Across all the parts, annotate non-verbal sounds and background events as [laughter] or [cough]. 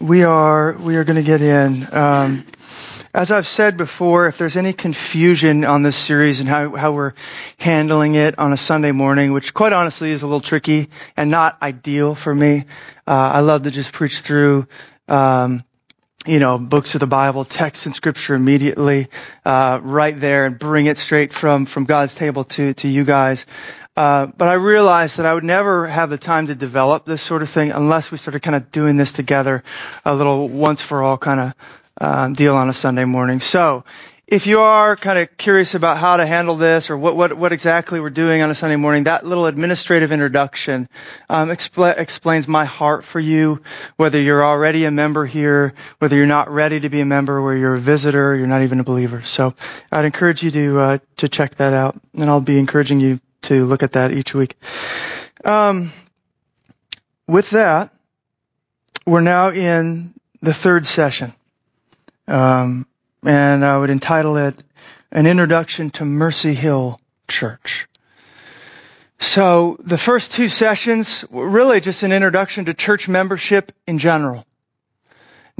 we are we are going to get in. Um, as I've said before, if there's any confusion on this series and how, how we're handling it on a Sunday morning, which quite honestly is a little tricky and not ideal for me, uh, I love to just preach through um, you know, books of the Bible, texts and scripture immediately, uh, right there and bring it straight from, from God's table to, to you guys. Uh, but I realized that I would never have the time to develop this sort of thing unless we started kind of doing this together, a little once for all kind of uh, deal on a Sunday morning. So, if you are kind of curious about how to handle this or what, what, what exactly we're doing on a Sunday morning, that little administrative introduction um, expl- explains my heart for you, whether you're already a member here, whether you're not ready to be a member, whether you're a visitor, you're not even a believer. So I'd encourage you to uh, to check that out, and I'll be encouraging you to look at that each week. Um, with that, we're now in the third session. Um, and I would entitle it An Introduction to Mercy Hill Church. So the first two sessions were really just an introduction to church membership in general.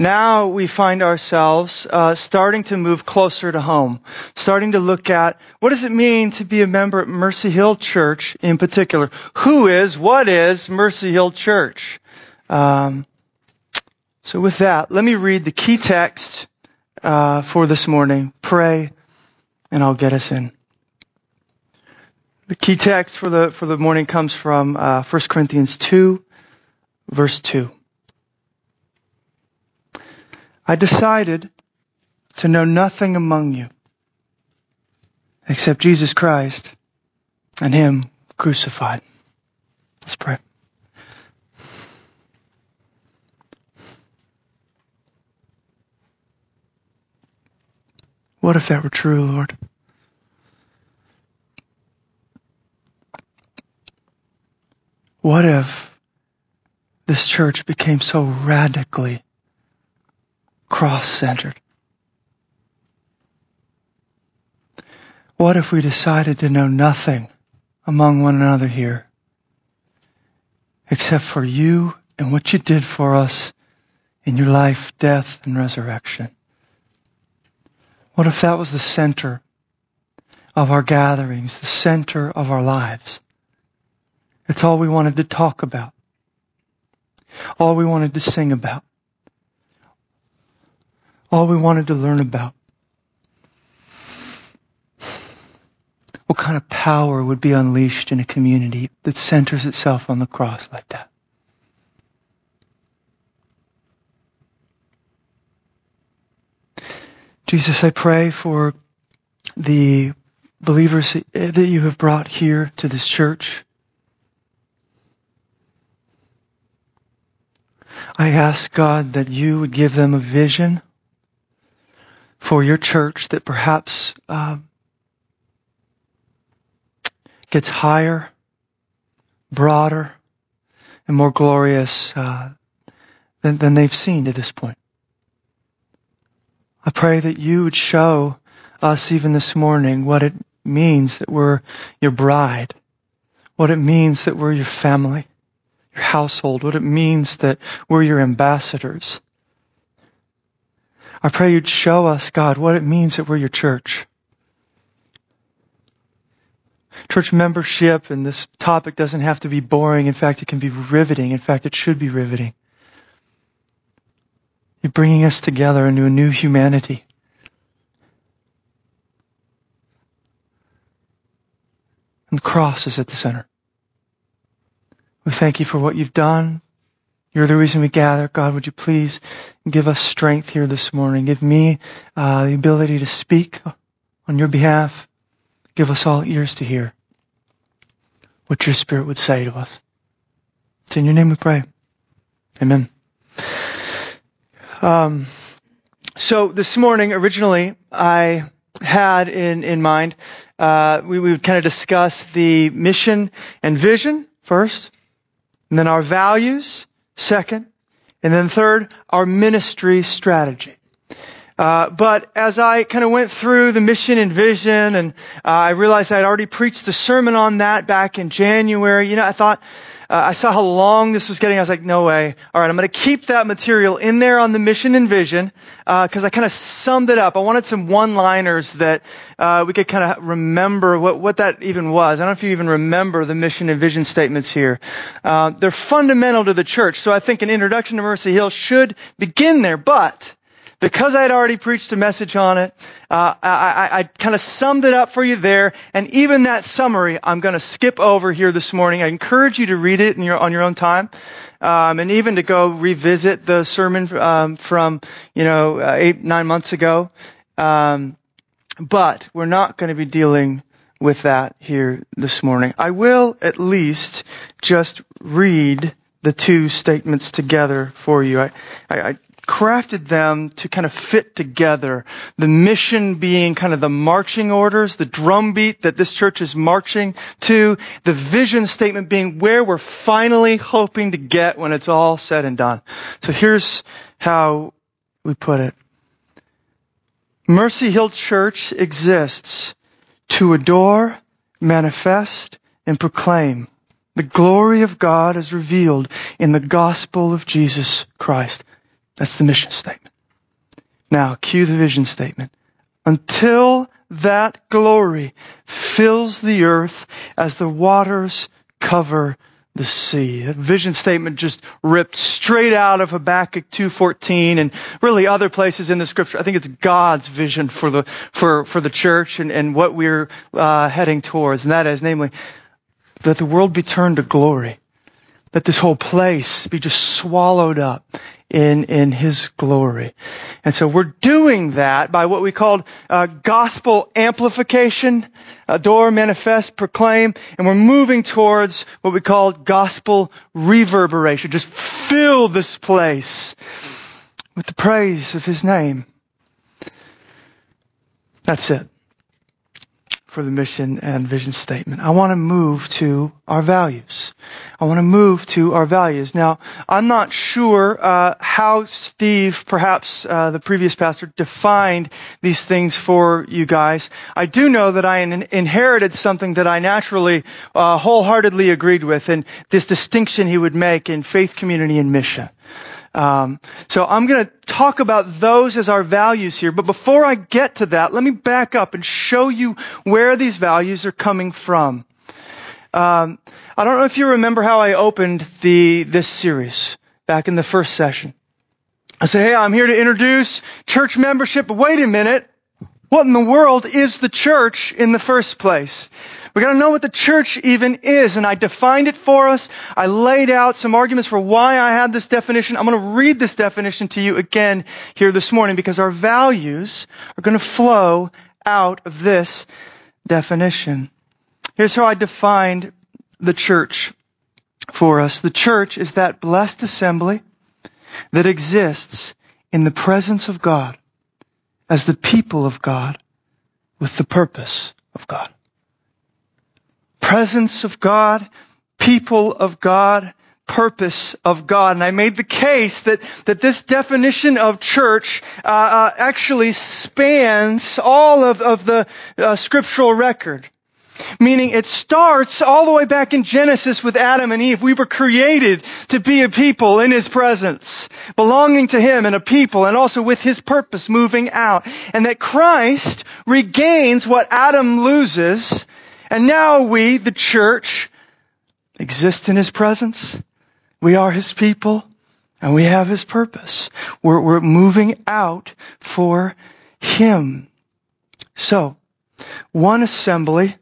Now we find ourselves uh, starting to move closer to home, starting to look at what does it mean to be a member at Mercy Hill Church in particular. Who is, what is Mercy Hill Church? Um, so with that, let me read the key text uh, for this morning. Pray, and I'll get us in. The key text for the for the morning comes from uh, 1 Corinthians 2, verse 2. I decided to know nothing among you except Jesus Christ and Him crucified. Let's pray. What if that were true, Lord? What if this church became so radically cross-centered? What if we decided to know nothing among one another here except for you and what you did for us in your life, death, and resurrection? What if that was the center of our gatherings, the center of our lives? It's all we wanted to talk about. All we wanted to sing about. All we wanted to learn about. What kind of power would be unleashed in a community that centers itself on the cross like that? Jesus, I pray for the believers that you have brought here to this church. I ask God that you would give them a vision for your church that perhaps uh, gets higher, broader, and more glorious uh, than, than they've seen to this point. I pray that you would show us even this morning what it means that we're your bride, what it means that we're your family, your household, what it means that we're your ambassadors. I pray you'd show us, God, what it means that we're your church. Church membership and this topic doesn't have to be boring. In fact, it can be riveting. In fact, it should be riveting. You're bringing us together into a new humanity. And the cross is at the center. We thank you for what you've done. You're the reason we gather. God, would you please give us strength here this morning? Give me uh, the ability to speak on your behalf. Give us all ears to hear what your Spirit would say to us. It's in your name we pray. Amen. Um, so this morning, originally, I had in, in mind, uh, we, we would kind of discuss the mission and vision first, and then our values second, and then third, our ministry strategy. Uh, but as I kind of went through the mission and vision, and uh, I realized I'd already preached a sermon on that back in January, you know, I thought uh, I saw how long this was getting. I was like, no way. All right, I'm going to keep that material in there on the mission and vision because uh, I kind of summed it up. I wanted some one-liners that uh, we could kind of remember what, what that even was. I don't know if you even remember the mission and vision statements here. Uh, they're fundamental to the church, so I think an introduction to Mercy Hill should begin there. But because I had already preached a message on it, uh, I, I, I kind of summed it up for you there. And even that summary, I'm going to skip over here this morning. I encourage you to read it your, on your own time. Um, and even to go revisit the sermon um, from you know uh, eight nine months ago. Um, but we're not going to be dealing with that here this morning. I will at least just read the two statements together for you. I, I, I crafted them to kind of fit together. The mission being kind of the marching orders, the drumbeat that this church is marching to, the vision statement being where we're finally hoping to get when it's all said and done. So here's how we put it. Mercy Hill Church exists to adore, manifest, and proclaim the glory of God as revealed in the gospel of Jesus Christ. That's the mission statement. Now, cue the vision statement. Until that glory fills the earth as the waters cover the sea. That vision statement just ripped straight out of Habakkuk 2.14 and really other places in the scripture. I think it's God's vision for the, for, for the church and, and what we're uh, heading towards. And that is namely that the world be turned to glory. That this whole place be just swallowed up in, in His glory. And so we're doing that by what we call uh, gospel amplification, adore, manifest, proclaim, and we're moving towards what we call gospel reverberation. Just fill this place with the praise of His name. That's it for the mission and vision statement. I want to move to our values. I want to move to our values. Now, I'm not sure uh, how Steve, perhaps uh, the previous pastor, defined these things for you guys. I do know that I in- inherited something that I naturally, uh, wholeheartedly agreed with, and this distinction he would make in faith, community, and mission. Um, so I'm going to talk about those as our values here. But before I get to that, let me back up and show you where these values are coming from. Um, I don't know if you remember how I opened the this series back in the first session. I say, hey, I'm here to introduce church membership. Wait a minute. What in the world is the church in the first place? We gotta know what the church even is, and I defined it for us. I laid out some arguments for why I had this definition. I'm gonna read this definition to you again here this morning because our values are gonna flow out of this definition. Here's how I defined the church for us. The church is that blessed assembly that exists in the presence of God as the people of God with the purpose of God presence of God, people of God, purpose of God. And I made the case that, that this definition of church uh, uh, actually spans all of, of the uh, scriptural record. Meaning it starts all the way back in Genesis with Adam and Eve. We were created to be a people in His presence, belonging to Him and a people and also with His purpose moving out. And that Christ regains what Adam loses and now we, the church, exist in His presence. We are His people and we have His purpose. We're, we're moving out for Him. So, one assembly,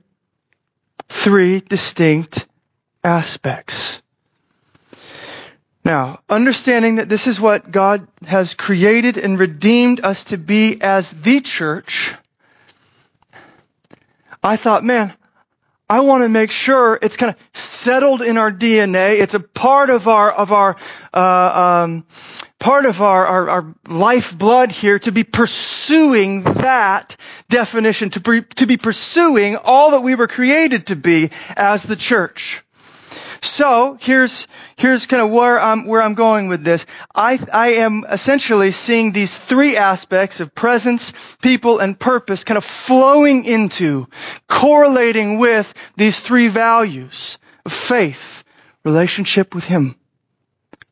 three distinct aspects. Now, understanding that this is what God has created and redeemed us to be as the church, I thought, man, I want to make sure it's kind of settled in our DNA. It's a part of our of our uh, um, part of our, our, our lifeblood here to be pursuing that definition, to be, to be pursuing all that we were created to be as the church. So here's here's kind of where I'm where I'm going with this. I I am essentially seeing these three aspects of presence, people, and purpose kind of flowing into, correlating with these three values of faith, relationship with Him.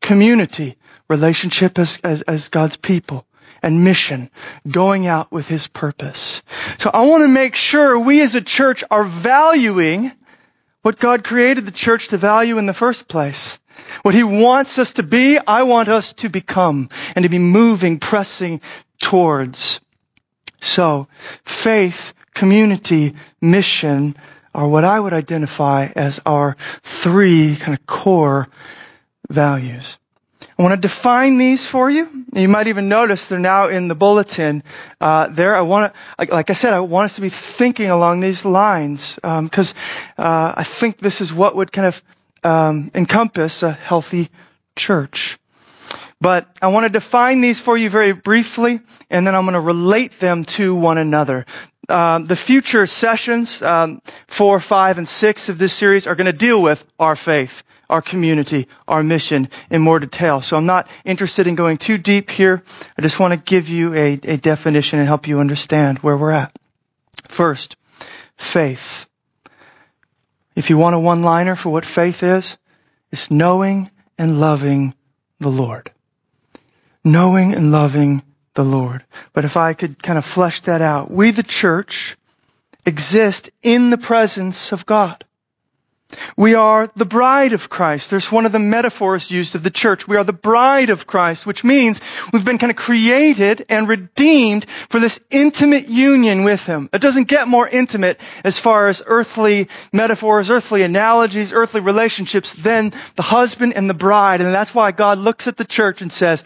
Community, relationship as, as, as God's people. And mission, going out with His purpose. So I want to make sure we as a church are valuing what God created the church to value in the first place. What He wants us to be, I want us to become and to be moving, pressing towards. So, faith, community, mission are what I would identify as our three kind of core values. I want to define these for you. You might even notice they're now in the bulletin uh, there. I want to, like, I said, I want us to be thinking along these lines because um, uh, I think this is what would kind of um, encompass a healthy church. But I want to define these for you very briefly, and then I'm going to relate them to one another. Um, the future sessions, um, four, five, and six of this series are going to deal with our faith, our community, our mission in more detail. So I'm not interested in going too deep here. I just want to give you a, a definition and help you understand where we're at. First, faith. If you want a one-liner for what faith is, it's knowing and loving the Lord. Knowing and loving the Lord. But if I could kind of flesh that out, we the church exist in the presence of God. We are the bride of Christ. There's one of the metaphors used of the church. We are the bride of Christ, which means we've been kind of created and redeemed for this intimate union with Him. It doesn't get more intimate as far as earthly metaphors, earthly analogies, earthly relationships than the husband and the bride. And that's why God looks at the church and says,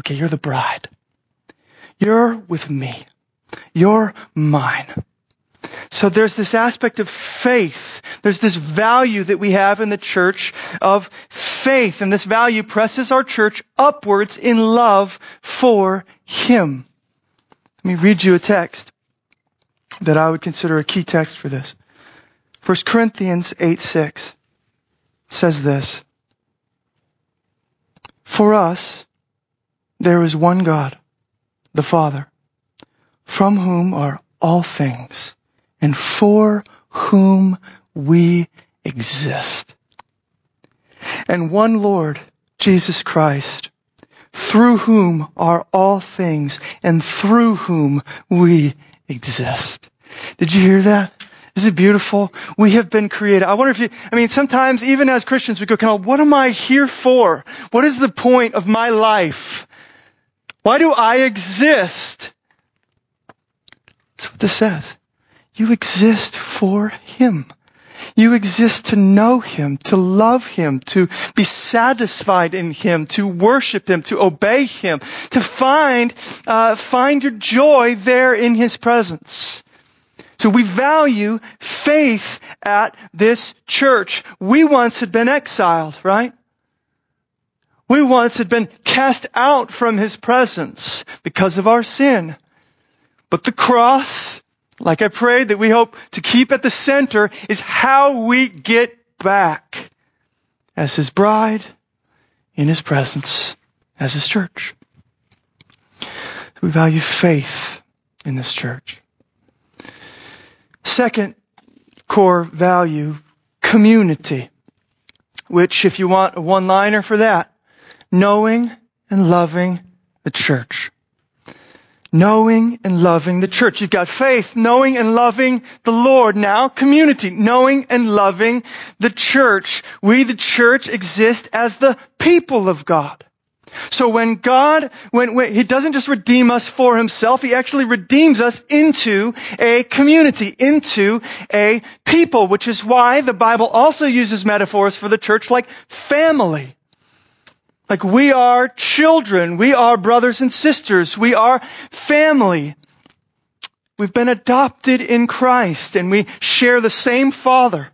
okay, you're the bride. You're with me. You're mine. So there's this aspect of faith. There's this value that we have in the church of faith. And this value presses our church upwards in love for Him. Let me read you a text that I would consider a key text for this. 1 Corinthians 8 6 says this. For us, there is one God the Father, from whom are all things, and for whom we exist. And one Lord, Jesus Christ, through whom are all things, and through whom we exist. Did you hear that? Is it beautiful? We have been created. I wonder if you, I mean, sometimes even as Christians, we go kind of, what am I here for? What is the point of my life? Why do I exist? That's what this says. You exist for Him. You exist to know Him, to love Him, to be satisfied in Him, to worship Him, to obey Him, to find, uh, find your joy there in His presence. So we value faith at this church. We once had been exiled, right? We once had been cast out from His presence because of our sin. But the cross, like I prayed that we hope to keep at the center, is how we get back as His bride in His presence as His church. We value faith in this church. Second core value, community. Which, if you want a one-liner for that, knowing and loving the church. Knowing and loving the church. You've got faith, knowing and loving the Lord. Now, community, knowing and loving the church. We, the church, exist as the people of God. So when God, when, when, He doesn't just redeem us for Himself, He actually redeems us into a community, into a people, which is why the Bible also uses metaphors for the church like family. Like we are children. We are brothers and sisters. We are family. We've been adopted in Christ and we share the same Father.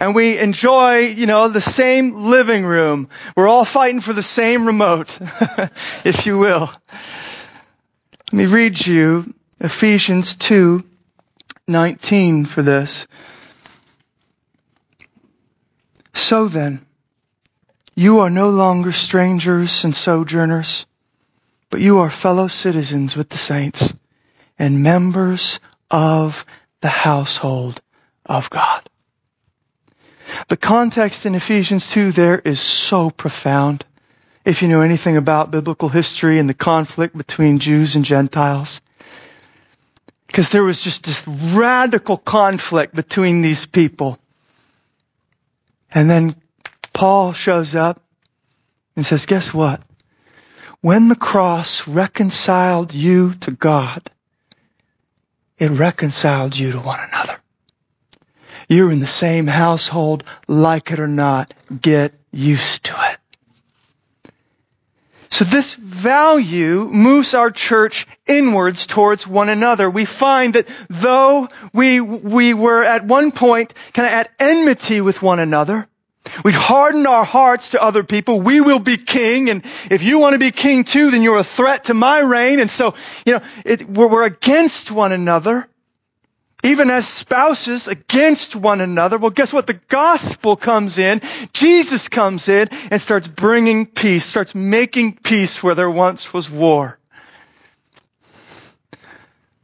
And we enjoy, you know, the same living room. We're all fighting for the same remote, [laughs] if you will. Let me read you Ephesians 2, 19 for this. So then, you are no longer strangers and sojourners, but you are fellow citizens with the saints and members of the household of God. The context in Ephesians 2 there is so profound. If you know anything about biblical history and the conflict between Jews and Gentiles. Because there was just this radical conflict between these people. And then Paul shows up and says, guess what? When the cross reconciled you to God, it reconciled you to one another. You're in the same household, like it or not. Get used to it. So this value moves our church inwards towards one another. We find that though we, we were at one point kind of at enmity with one another, We'd hardened our hearts to other people. We will be king. And if you want to be king too, then you're a threat to my reign. And so, you know, it, we're, we're against one another even as spouses against one another. Well, guess what? The gospel comes in, Jesus comes in and starts bringing peace, starts making peace where there once was war.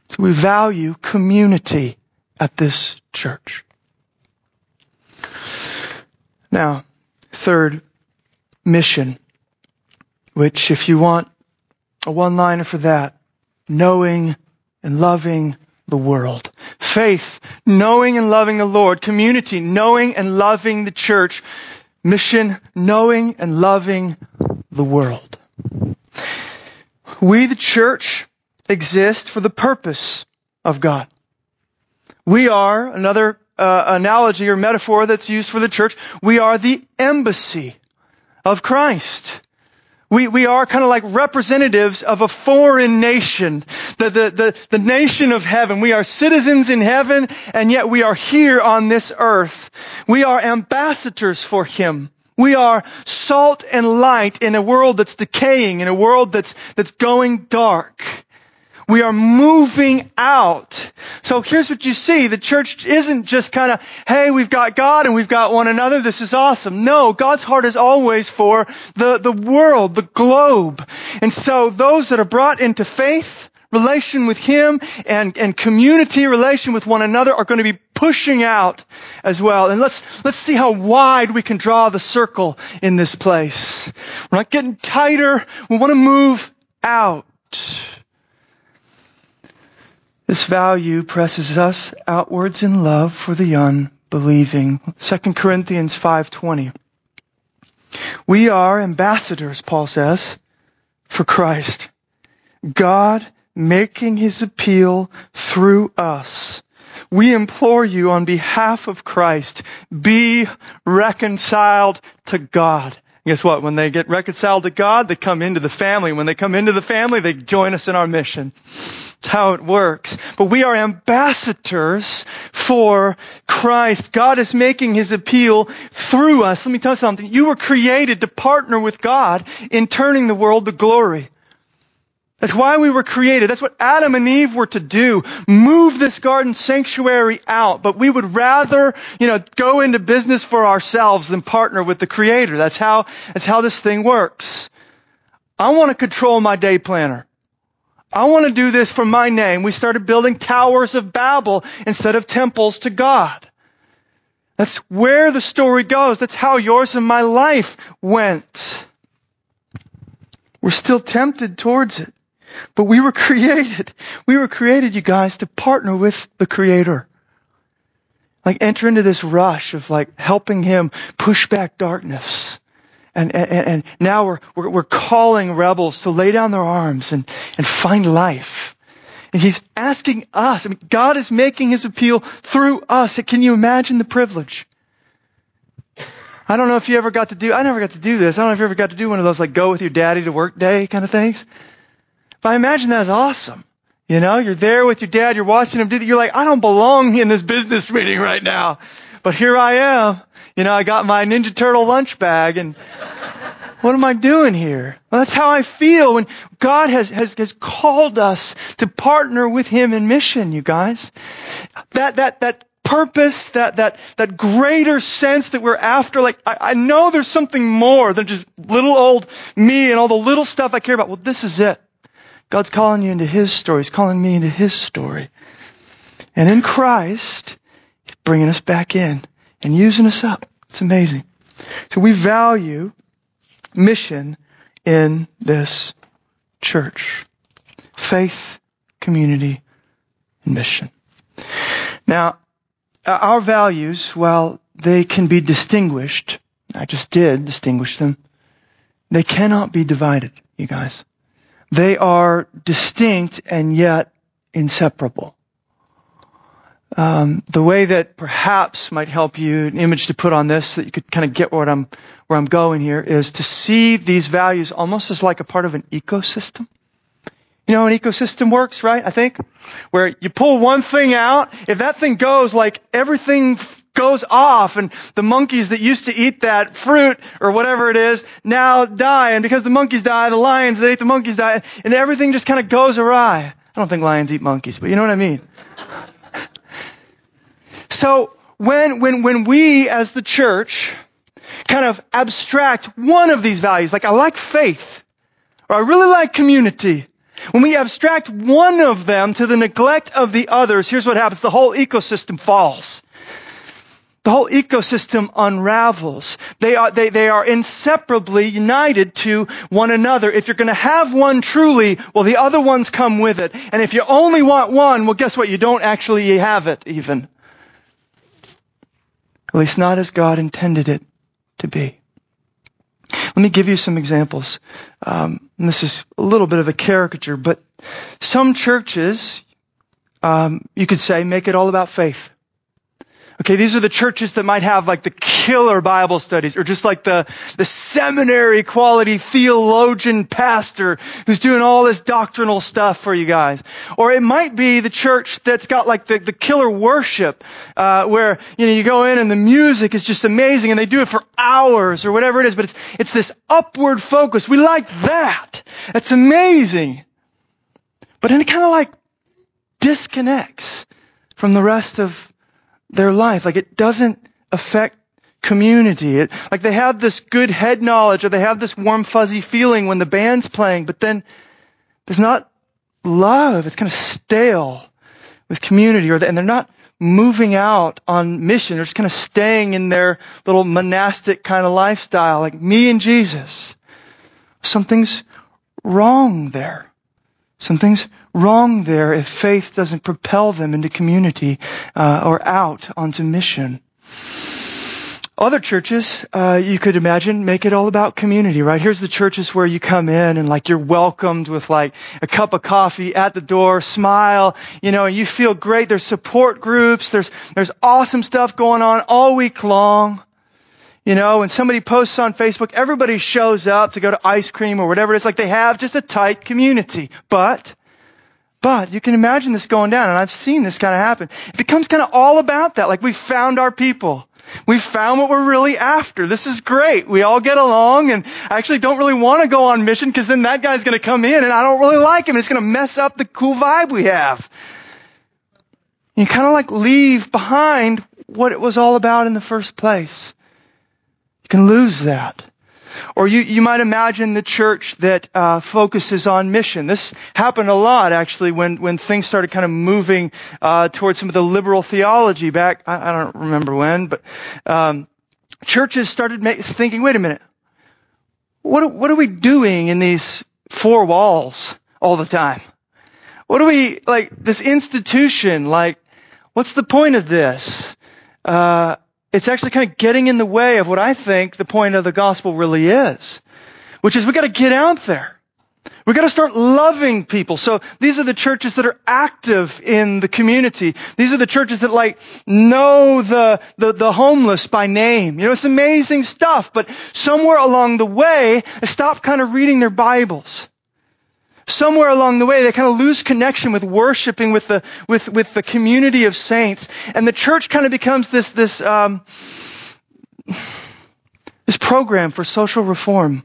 So we value community at this church. Now, third, mission, which if you want a one-liner for that, knowing and loving the world. Faith, knowing and loving the Lord. Community, knowing and loving the church. Mission, knowing and loving the world. We, the church, exist for the purpose of God. We are, another uh, analogy or metaphor that's used for the church, we are the embassy of Christ. We, we are kind of like representatives of a foreign nation, the, the, the, the nation of heaven. We are citizens in heaven, and yet we are here on this earth. We are ambassadors for Him. We are salt and light in a world that's decaying, in a world that's, that's going dark. We are moving out. So here's what you see. The church isn't just kind of, hey, we've got God and we've got one another. This is awesome. No, God's heart is always for the, the world, the globe. And so those that are brought into faith, relation with Him and, and community relation with one another are going to be pushing out as well. And let's, let's see how wide we can draw the circle in this place. We're not getting tighter. We want to move out. This value presses us outwards in love for the unbelieving. 2 Corinthians 5:20. We are ambassadors, Paul says, for Christ. God making his appeal through us. We implore you on behalf of Christ, be reconciled to God. Guess what? When they get reconciled to God, they come into the family. When they come into the family, they join us in our mission. That's how it works. But we are ambassadors for Christ. God is making His appeal through us. Let me tell you something. You were created to partner with God in turning the world to glory. That's why we were created. That's what Adam and Eve were to do. Move this garden sanctuary out. But we would rather, you know, go into business for ourselves than partner with the Creator. That's how, that's how this thing works. I want to control my day planner. I want to do this for my name. We started building towers of Babel instead of temples to God. That's where the story goes. That's how yours and my life went. We're still tempted towards it. But we were [laughs] created. We were created, you guys, to partner with the Creator. Like enter into this rush of like helping Him push back darkness. And, and, and now we're, we're, we're calling rebels to lay down their arms and, and find life. And he's asking us, I mean, God is making his appeal through us. Can you imagine the privilege? I don't know if you ever got to do, I never got to do this. I don't know if you ever got to do one of those like go with your daddy to work day kind of things. But I imagine that's awesome. You know, you're there with your dad, you're watching him do that. You're like, I don't belong in this business meeting right now. But here I am. You know, I got my Ninja Turtle lunch bag and what am I doing here? Well, that's how I feel when God has, has, has called us to partner with Him in mission, you guys. That, that, that purpose, that, that, that greater sense that we're after, like, I, I know there's something more than just little old me and all the little stuff I care about. Well, this is it. God's calling you into His story. He's calling me into His story. And in Christ, He's bringing us back in. and using us up. It's amazing. So we value mission in this church. Faith, community, and mission. Now, uh, our values, while they can be distinguished, I just did distinguish them, they cannot be divided, you guys. They are distinct and yet inseparable. Um, the way that perhaps might help you, an image to put on this, so that you could kind of get what I'm, where I'm going here, is to see these values almost as like a part of an ecosystem. You know an ecosystem works, right? I think? Where you pull one thing out, if that thing goes, like everything goes off and the monkeys that used to eat that fruit or whatever it is now die. And because the monkeys die, the lions that ate the monkeys die and everything just kind of goes awry. I don't think lions eat monkeys, but you know what I mean. [laughs] so when, when, when we as the church kind of abstract one of these values, like I like faith or I really like community, when we abstract one of them to the neglect of the others, here's what happens. The whole ecosystem falls. The whole ecosystem unravels. They are, they, they are inseparably united to one another. If you're going to have one truly, well, the other ones come with it. And if you only want one, well, guess what? You don't actually have it even. At least not as God intended it to be. Let me give you some examples. Um, this is a little bit of a caricature, but some churches, um, you could say, make it all about faith. Okay, these are the churches that might have like the killer Bible studies or just like the, the seminary quality theologian pastor who's doing all this doctrinal stuff for you guys. Or it might be the church that's got like the, the killer worship, uh, where, you know, you go in and the music is just amazing and they do it for hours or whatever it is, but it's, it's this upward focus. We like that. That's amazing. But then it kind of like disconnects from the rest of their life. Like it doesn't affect community. It, like they have this good head knowledge or they have this warm fuzzy feeling when the band's playing, but then there's not love. It's kind of stale with community or the, and they're not moving out on mission. They're just kind of staying in their little monastic kind of lifestyle, like me and Jesus. Something's wrong there. Something's wrong there if faith doesn't propel them into community uh, or out onto mission. Other churches, uh, you could imagine, make it all about community, right? Here's the churches where you come in and like you're welcomed with like a cup of coffee at the door, smile, you know, and you feel great. There's support groups. There's, there's awesome stuff going on all week long. You know, when somebody posts on Facebook, everybody shows up to go to ice cream or whatever it is. Like they have just a tight community. But, but you can imagine this going down, and I've seen this kind of happen. It becomes kind of all about that. Like we found our people. We found what we're really after. This is great. We all get along, and I actually don't really want to go on mission because then that guy's going to come in, and I don't really like him. It's going to mess up the cool vibe we have. You kind of like leave behind what it was all about in the first place You can lose that. Or you, you might imagine the church that uh, focuses on mission. This happened a lot actually when, when things started kind of moving uh, towards some of the liberal theology back. I, I don't remember when, but um, churches started make, thinking, wait a minute, what what are we doing in these four walls all the time? What are we like this institution? Like, what's the point of this? Uh, it's actually kind of getting in the way of what I think the point of the gospel really is, which is we got to get out there. We got to start loving people. So these are the churches that are active in the community. These are the churches that like know the, the, the homeless by name. You know, it's amazing stuff, but somewhere along the way, stop kind of reading their Bibles somewhere along the way, they kind of lose connection with worshiping with the, with, with the community of saints. And the church kind of becomes this, this, um, this program for social reform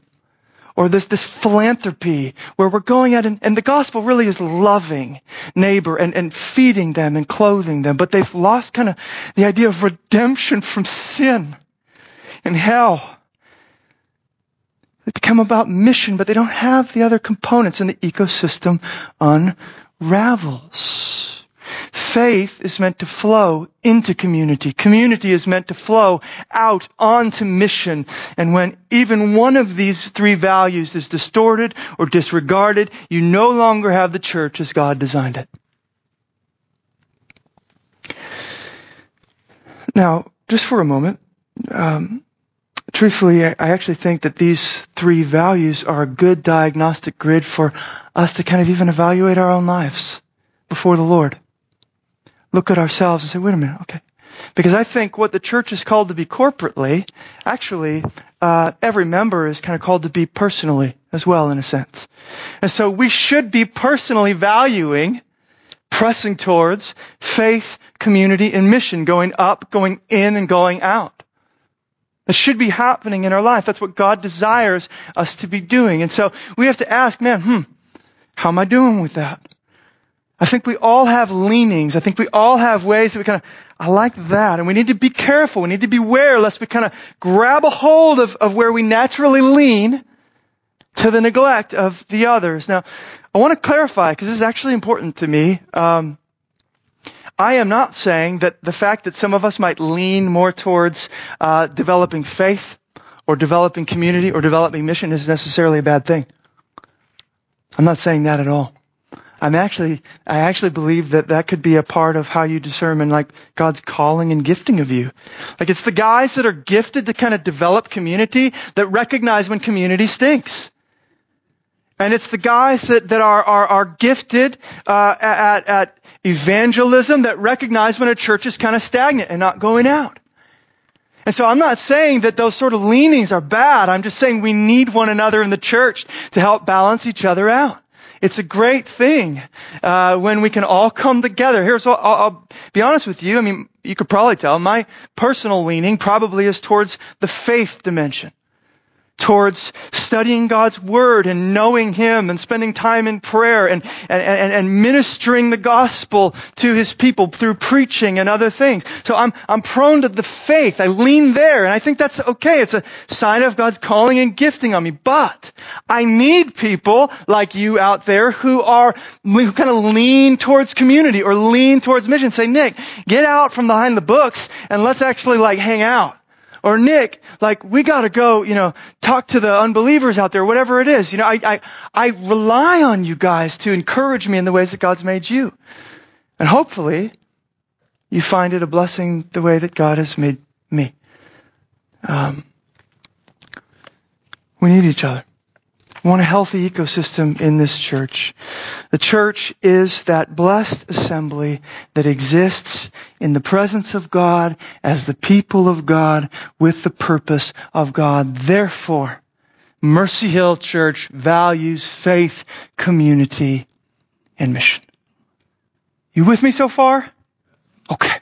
or this, this philanthropy where we're going out and, and the gospel really is loving neighbor and, and feeding them and clothing them. But they've lost kind of the idea of redemption from sin and hell. They become about mission, but they don't have the other components and the ecosystem unravels. Faith is meant to flow into community. Community is meant to flow out onto mission. And when even one of these three values is distorted or disregarded, you no longer have the church as God designed it. Now, just for a moment, um, truthfully, I actually think that these three values are a good diagnostic grid for us to kind of even evaluate our own lives before the Lord look at ourselves and say, wait a minute, okay. Because I think what the church is called to be corporately, actually, uh, every member is kind of called to be personally as well, in a sense. And so we should be personally valuing, pressing towards faith, community, and mission, going up, going in, and going out. That should be happening in our life. That's what God desires us to be doing. And so we have to ask, man, hmm, how am I doing with that? I think we all have leanings. I think we all have ways that we kind of, I like that. And we need to be careful. We need to beware lest we kind of grab a hold of, of where we naturally lean to the neglect of the others. Now, I want to clarify because this is actually important to me. Um, I am not saying that the fact that some of us might lean more towards uh, developing faith or developing community or developing mission is necessarily a bad thing. I'm not saying that at all. I'm actually, I actually believe that that could be a part of how you discern like God's calling and gifting of you. Like it's the guys that are gifted to kind of develop community that recognize when community stinks. And it's the guys that, that are, are, are gifted, uh, at, at evangelism that recognize when a church is kind of stagnant and not going out. And so I'm not saying that those sort of leanings are bad. I'm just saying we need one another in the church to help balance each other out. It's a great thing uh, when we can all come together. Here's what I'll, I'll be honest with you. I mean, you could probably tell my personal leaning probably is towards the faith dimension towards studying God's Word and knowing Him and spending time in prayer and, and, and, and, ministering the gospel to His people through preaching and other things. So I'm, I'm prone to the faith. I lean there and I think that's okay. It's a sign of God's calling and gifting on me. But I need people like you out there who are, who kind of lean towards community or lean towards mission. Say, Nick, get out from behind the books and let's actually like hang out. Or Nick, like, we gotta go, you know, talk to the unbelievers out there, whatever it is. You know, I, I, I rely on you guys to encourage me in the ways that God's made you. And hopefully, you find it a blessing the way that God has made me. Um, we need each other. We want a healthy ecosystem in this church. The church is that blessed assembly that exists in the presence of God as the people of God with the purpose of God. Therefore, Mercy Hill Church values faith, community, and mission. You with me so far? Okay.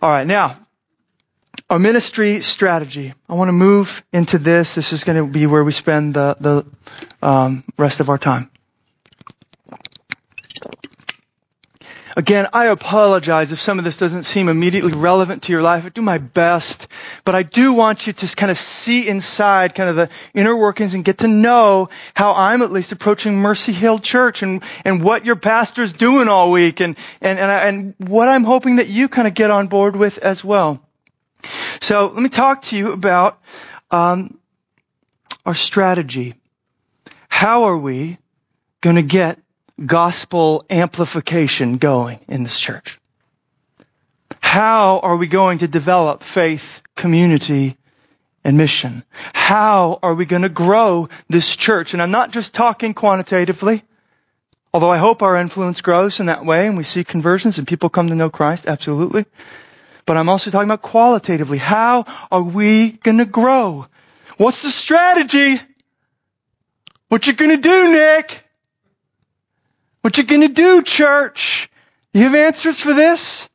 All right. Now, our ministry strategy. I want to move into this. This is going to be where we spend the, the um, rest of our time. Again, I apologize if some of this doesn't seem immediately relevant to your life. I do my best, but I do want you to kind of see inside kind of the inner workings and get to know how I'm at least approaching Mercy Hill Church and, and what your pastor's doing all week and, and, and, and what I'm hoping that you kind of get on board with as well. So let me talk to you about um, our strategy. How are we going to get gospel amplification going in this church? How are we going to develop faith, community, and mission? How are we going to grow this church? And I'm not just talking quantitatively, although I hope our influence grows in that way and we see conversions and people come to know Christ, absolutely. But I'm also talking about qualitatively. How are we going to grow? What's the strategy? What you going to do, Nick? What you to do, church? You have answers for this?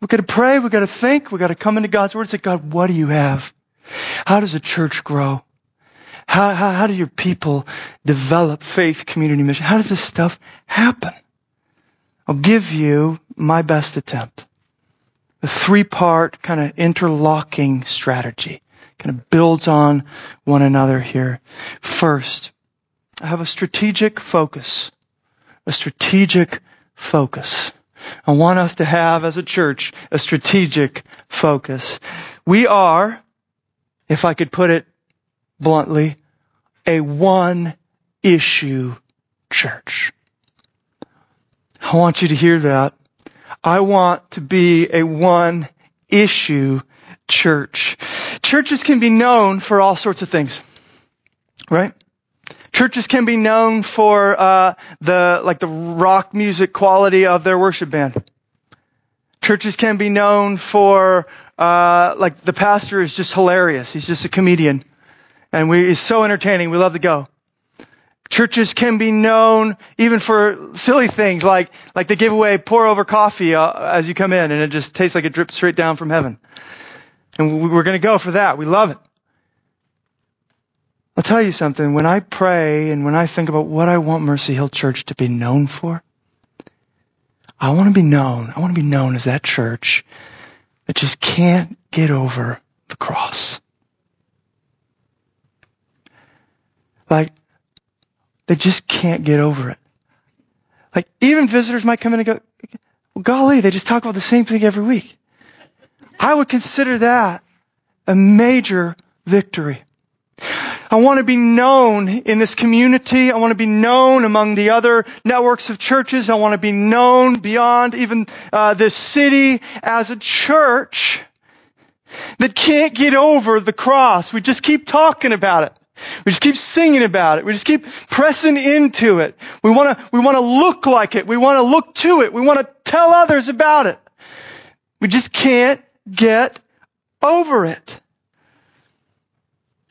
We've got to pray. We've got to think. We've got to come into God's Word and say, God, what do you have? How does a church grow? How, how, how do your people develop faith, community, mission? How does this stuff happen? I'll give you my best attempt a three part kind of interlocking strategy. Kind of builds on one another here. First, I have a strategic focus. A strategic focus. I want us to have as a church a strategic focus. We are, if I could put it bluntly, a one issue church. I want you to hear that. I want to be a one issue church. Churches can be known for all sorts of things, right? Churches can be known for uh, the like the rock music quality of their worship band. Churches can be known for uh, like the pastor is just hilarious. He's just a comedian, and we he's so entertaining. We love to go. Churches can be known even for silly things like like they give away pour over coffee uh, as you come in, and it just tastes like it drips straight down from heaven. And we're going to go for that. We love it. I'll tell you something. When I pray and when I think about what I want Mercy Hill Church to be known for, I want to be known. I want to be known as that church that just can't get over the cross. Like, they just can't get over it. Like, even visitors might come in and go, well, golly, they just talk about the same thing every week. I would consider that a major victory. I want to be known in this community. I want to be known among the other networks of churches. I want to be known beyond even uh, this city as a church that can't get over the cross. We just keep talking about it. We just keep singing about it. We just keep pressing into it. We want to, we want to look like it. We want to look to it. We want to tell others about it. We just can't get over it.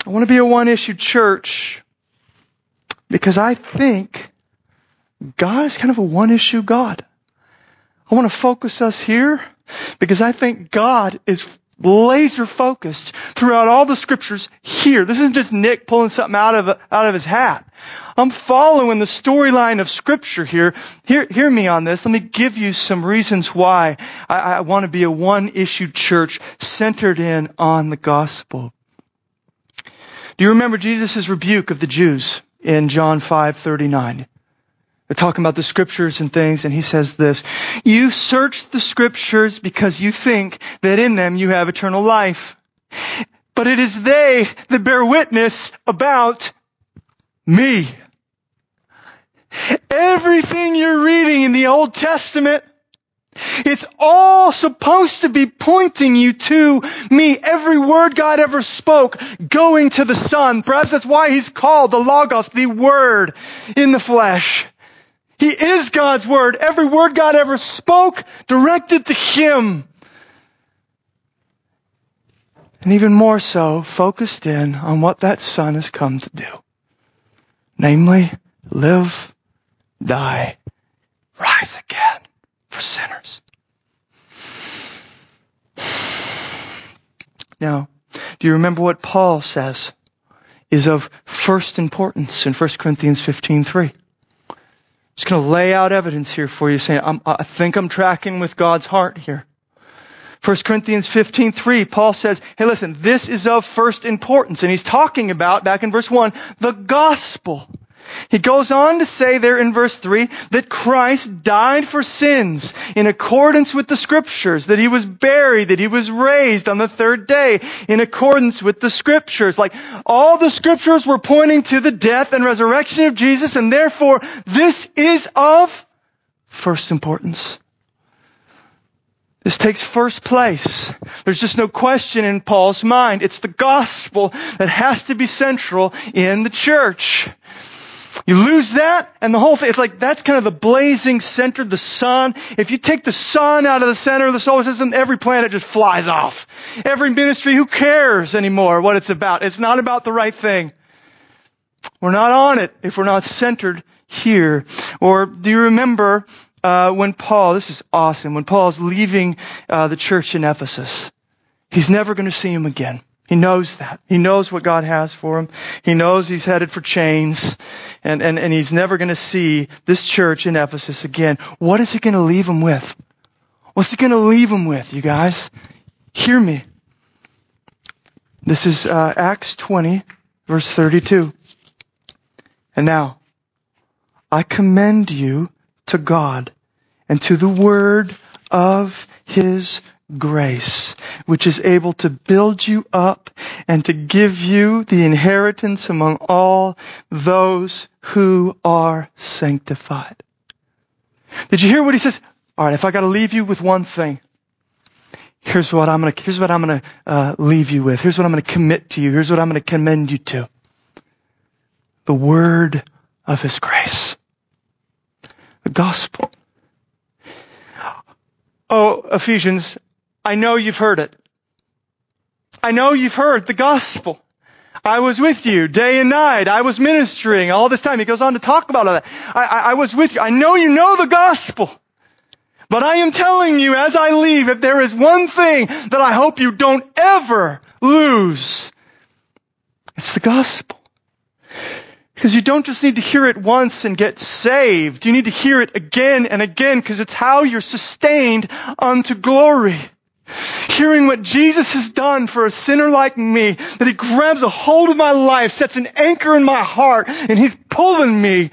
I want to be a one issue church because I think God is kind of a one issue God. I want to focus us here because I think God is laser focused throughout all the scriptures here. This isn't just Nick pulling something out of, out of his hat. I'm following the storyline of scripture here. Hear, hear me on this. Let me give you some reasons why I, I want to be a one issue church centered in on the gospel. Do you remember Jesus' rebuke of the Jews in John 5:39? They're talking about the scriptures and things, and he says this, You search the scriptures because you think that in them you have eternal life. But it is they that bear witness about me. Everything you're reading in the Old Testament it's all supposed to be pointing you to me. Every word God ever spoke going to the Son. Perhaps that's why He's called the Logos, the Word in the flesh. He is God's Word. Every word God ever spoke directed to Him. And even more so, focused in on what that Son has come to do. Namely, live, die, rise again for sinners. Now, do you remember what Paul says is of first importance in 1 Corinthians 15:3? Just going to lay out evidence here for you saying, i think I'm tracking with God's heart here. 1 Corinthians 15:3 Paul says, "Hey listen, this is of first importance." And he's talking about back in verse 1, the gospel. He goes on to say there in verse 3 that Christ died for sins in accordance with the scriptures, that he was buried, that he was raised on the third day in accordance with the scriptures. Like all the scriptures were pointing to the death and resurrection of Jesus and therefore this is of first importance. This takes first place. There's just no question in Paul's mind. It's the gospel that has to be central in the church. You lose that and the whole thing, it's like that's kind of the blazing center, the sun. If you take the sun out of the center of the solar system, every planet just flies off. Every ministry, who cares anymore what it's about? It's not about the right thing. We're not on it if we're not centered here. Or do you remember uh, when Paul, this is awesome, when Paul's leaving uh, the church in Ephesus, he's never going to see him again. He knows that. He knows what God has for him. He knows he's headed for chains and, and, and he's never going to see this church in Ephesus again. What is he going to leave him with? What's he going to leave him with, you guys? Hear me. This is uh, Acts 20, verse 32. And now, I commend you to God and to the word of his grace, which is able to build you up and to give you the inheritance among all those who are sanctified. Did you hear what he says? All right, if I got to leave you with one thing, here's what I'm to here's what I'm to uh, leave you with. Here's what I'm to commit to you. Here's what I'm to commend you to. The word of His grace, the gospel. Oh, Ephesians, I know you've heard it. I know you've heard the gospel. I was with you day and night. I was ministering all this time. He goes on to talk about all that. I, I, I was with you. I know you know the gospel. But I am telling you as I leave, if there is one thing that I hope you don't ever lose, it's the gospel. Because you don't just need to hear it once and get saved. You need to hear it again and again because it's how you're sustained unto glory hearing what Jesus has done for a sinner like me, that he grabs a hold of my life, sets an anchor in my heart, and he's pulling me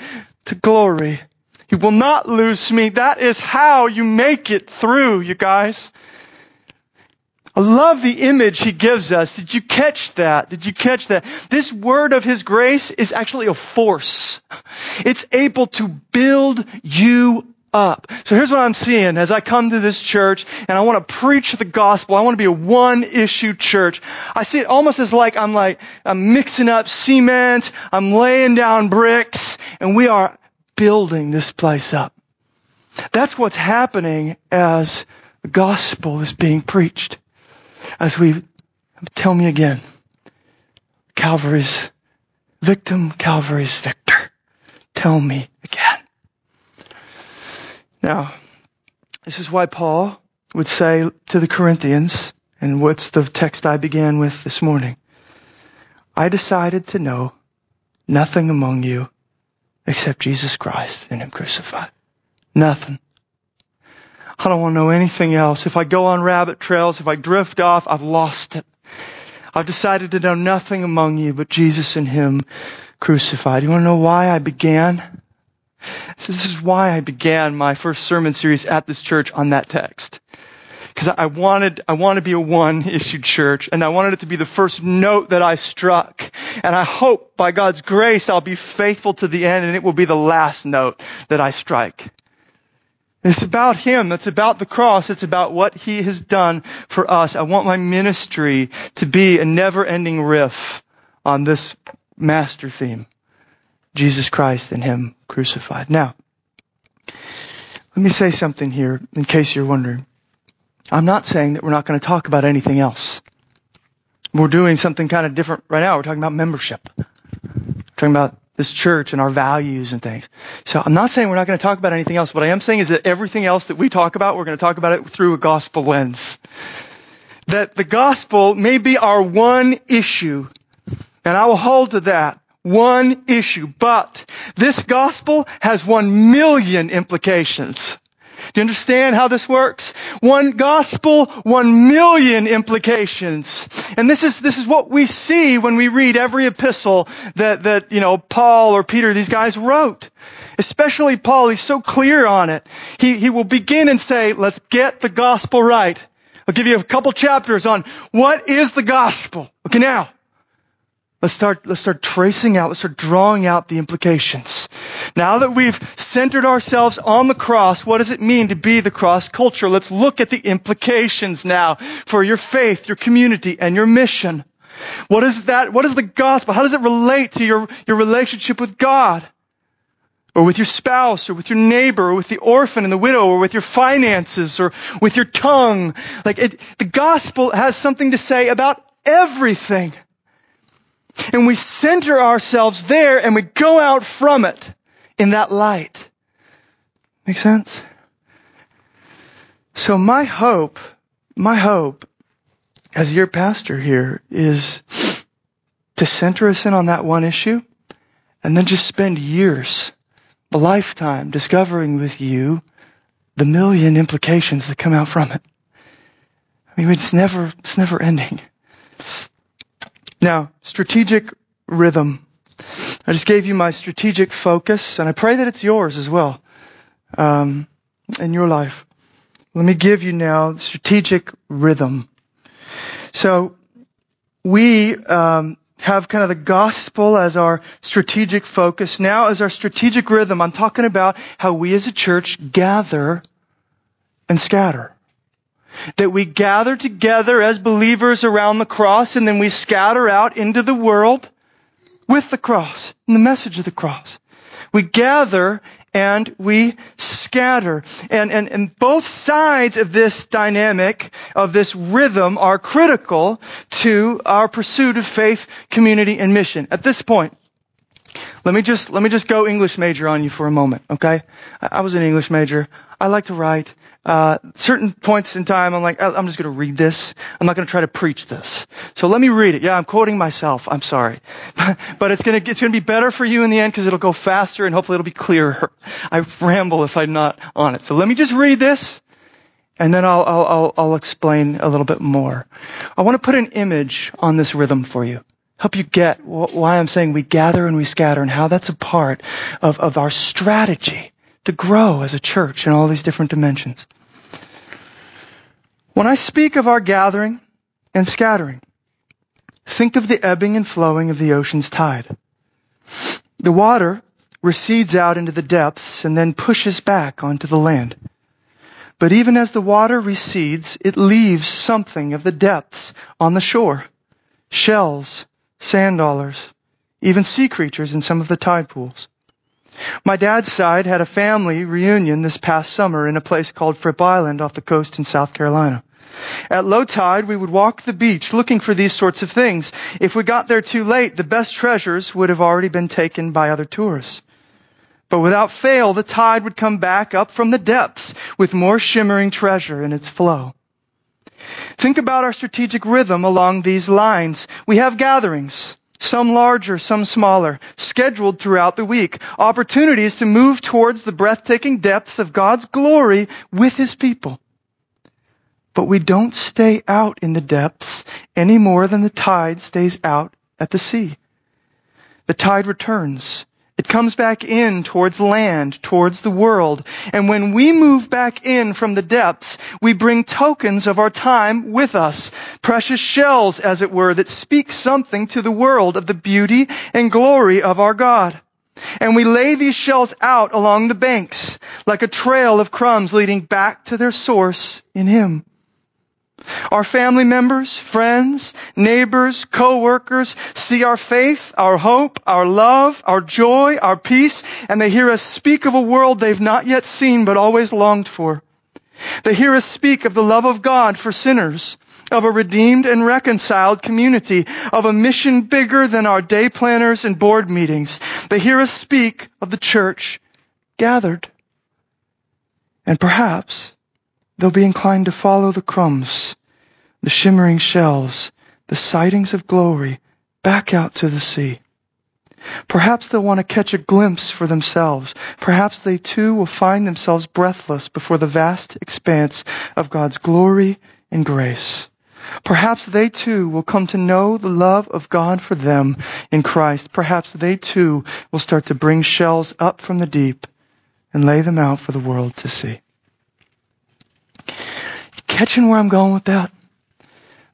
to glory. He will not lose me. That is how you make it through, you guys. I love the image he gives us. Did you catch that? Did you catch that? This word of his grace is actually a force. It's able to build you up. So here's what I'm seeing as I come to this church and I want to preach the gospel. I want to be a one issue church. I see it almost as like I'm like, I'm mixing up cement, I'm laying down bricks, and we are building this place up. That's what's happening as the gospel is being preached. As we, tell me again, Calvary's victim, Calvary's victor. Tell me. Now, this is why Paul would say to the Corinthians, and what's the text I began with this morning? I decided to know nothing among you except Jesus Christ and Him crucified. Nothing. I don't want to know anything else. If I go on rabbit trails, if I drift off, I've lost it. I've decided to know nothing among you but Jesus and Him crucified. You want to know why I began? So this is why I began my first sermon series at this church on that text. Because I wanted, I want to be a one issued church and I wanted it to be the first note that I struck. And I hope by God's grace I'll be faithful to the end and it will be the last note that I strike. It's about Him. It's about the cross. It's about what He has done for us. I want my ministry to be a never ending riff on this master theme. Jesus Christ and Him crucified. Now, let me say something here in case you're wondering. I'm not saying that we're not going to talk about anything else. We're doing something kind of different right now. We're talking about membership. We're talking about this church and our values and things. So I'm not saying we're not going to talk about anything else. What I am saying is that everything else that we talk about, we're going to talk about it through a gospel lens. That the gospel may be our one issue, and I will hold to that one issue, but this gospel has one million implications. Do you understand how this works? One gospel, one million implications. And this is, this is what we see when we read every epistle that, that, you know, Paul or Peter, these guys wrote. Especially Paul, he's so clear on it. He, he will begin and say, let's get the gospel right. I'll give you a couple chapters on what is the gospel. Okay, now, Let's start, let's start tracing out, let's start drawing out the implications. Now that we've centered ourselves on the cross, what does it mean to be the cross culture? Let's look at the implications now for your faith, your community, and your mission. What is that? What is the gospel? How does it relate to your, your relationship with God? Or with your spouse, or with your neighbor, or with the orphan and the widow, or with your finances, or with your tongue. Like it, the gospel has something to say about everything. And we center ourselves there and we go out from it in that light. Make sense? So my hope, my hope as your pastor here is to center us in on that one issue and then just spend years, a lifetime discovering with you the million implications that come out from it. I mean, it's never, it's never ending. Now, strategic rhythm. I just gave you my strategic focus, and I pray that it's yours as well. Um, in your life. Let me give you now strategic rhythm. So we um, have kind of the gospel as our strategic focus. Now, as our strategic rhythm, I'm talking about how we as a church gather and scatter. That we gather together as believers around the cross and then we scatter out into the world with the cross and the message of the cross. We gather and we scatter. And, and, and both sides of this dynamic, of this rhythm are critical to our pursuit of faith, community, and mission. At this point, let me just, let me just go English major on you for a moment, okay? I was an English major. I like to write uh, certain points in time, I'm like, I'm just going to read this. I'm not going to try to preach this. So let me read it. Yeah, I'm quoting myself. I'm sorry, [laughs] but it's going to it's going to be better for you in the end because it'll go faster and hopefully it'll be clearer. [laughs] I ramble if I'm not on it. So let me just read this, and then I'll I'll I'll, I'll explain a little bit more. I want to put an image on this rhythm for you help you get why I'm saying we gather and we scatter and how that's a part of, of our strategy to grow as a church in all these different dimensions. When I speak of our gathering and scattering, think of the ebbing and flowing of the ocean's tide. The water recedes out into the depths and then pushes back onto the land. But even as the water recedes, it leaves something of the depths on the shore. Shells, sand dollars, even sea creatures in some of the tide pools. My dad's side had a family reunion this past summer in a place called Fripp Island off the coast in South Carolina. At low tide, we would walk the beach looking for these sorts of things. If we got there too late, the best treasures would have already been taken by other tourists. But without fail, the tide would come back up from the depths with more shimmering treasure in its flow. Think about our strategic rhythm along these lines. We have gatherings some larger, some smaller, scheduled throughout the week. Opportunities to move towards the breathtaking depths of God's glory with His people. But we don't stay out in the depths any more than the tide stays out at the sea. The tide returns. It comes back in towards land, towards the world. And when we move back in from the depths, we bring tokens of our time with us. Precious shells, as it were, that speak something to the world of the beauty and glory of our God. And we lay these shells out along the banks like a trail of crumbs leading back to their source in Him. Our family members, friends, neighbors, co-workers see our faith, our hope, our love, our joy, our peace, and they hear us speak of a world they've not yet seen but always longed for. They hear us speak of the love of God for sinners, of a redeemed and reconciled community, of a mission bigger than our day planners and board meetings. They hear us speak of the church gathered. And perhaps they'll be inclined to follow the crumbs, the shimmering shells, the sightings of glory back out to the sea. Perhaps they'll want to catch a glimpse for themselves. Perhaps they too will find themselves breathless before the vast expanse of God's glory and grace. Perhaps they too will come to know the love of God for them in Christ. Perhaps they too will start to bring shells up from the deep and lay them out for the world to see catching where I'm going with that?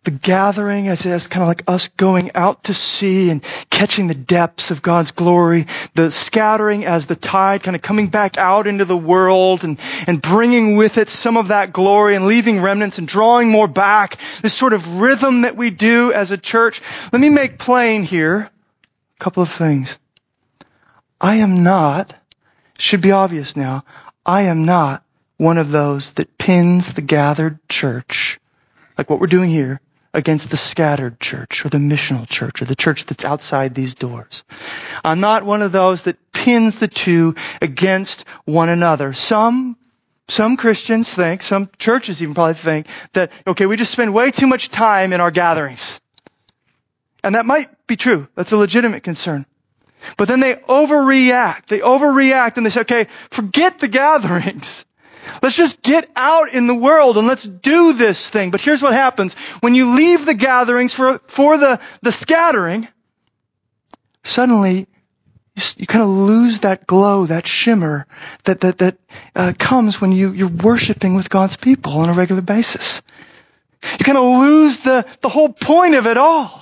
The gathering as, as kind of like us going out to sea and catching the depths of God's glory. The scattering as the tide kind of coming back out into the world and, and bringing with it some of that glory and leaving remnants and drawing more back. This sort of rhythm that we do as a church. Let me make plain here a couple of things. I am not, should be obvious now, I am not one of those that pins the gathered church, like what we're doing here, against the scattered church or the missional church or the church that's outside these doors. I'm not one of those that pins the two against one another. Some some Christians think, some churches even probably think that, okay, we just spend way too much time in our gatherings. And that might be true. That's a legitimate concern. But then they overreact. They overreact and they say, okay, forget the gatherings. Let's just get out in the world and let's do this thing. But here's what happens. When you leave the gatherings for, for the, the scattering, suddenly you, you kind of lose that glow, that shimmer that that that uh, comes when you you're worshiping with God's people on a regular basis. You kind of lose the the whole point of it all.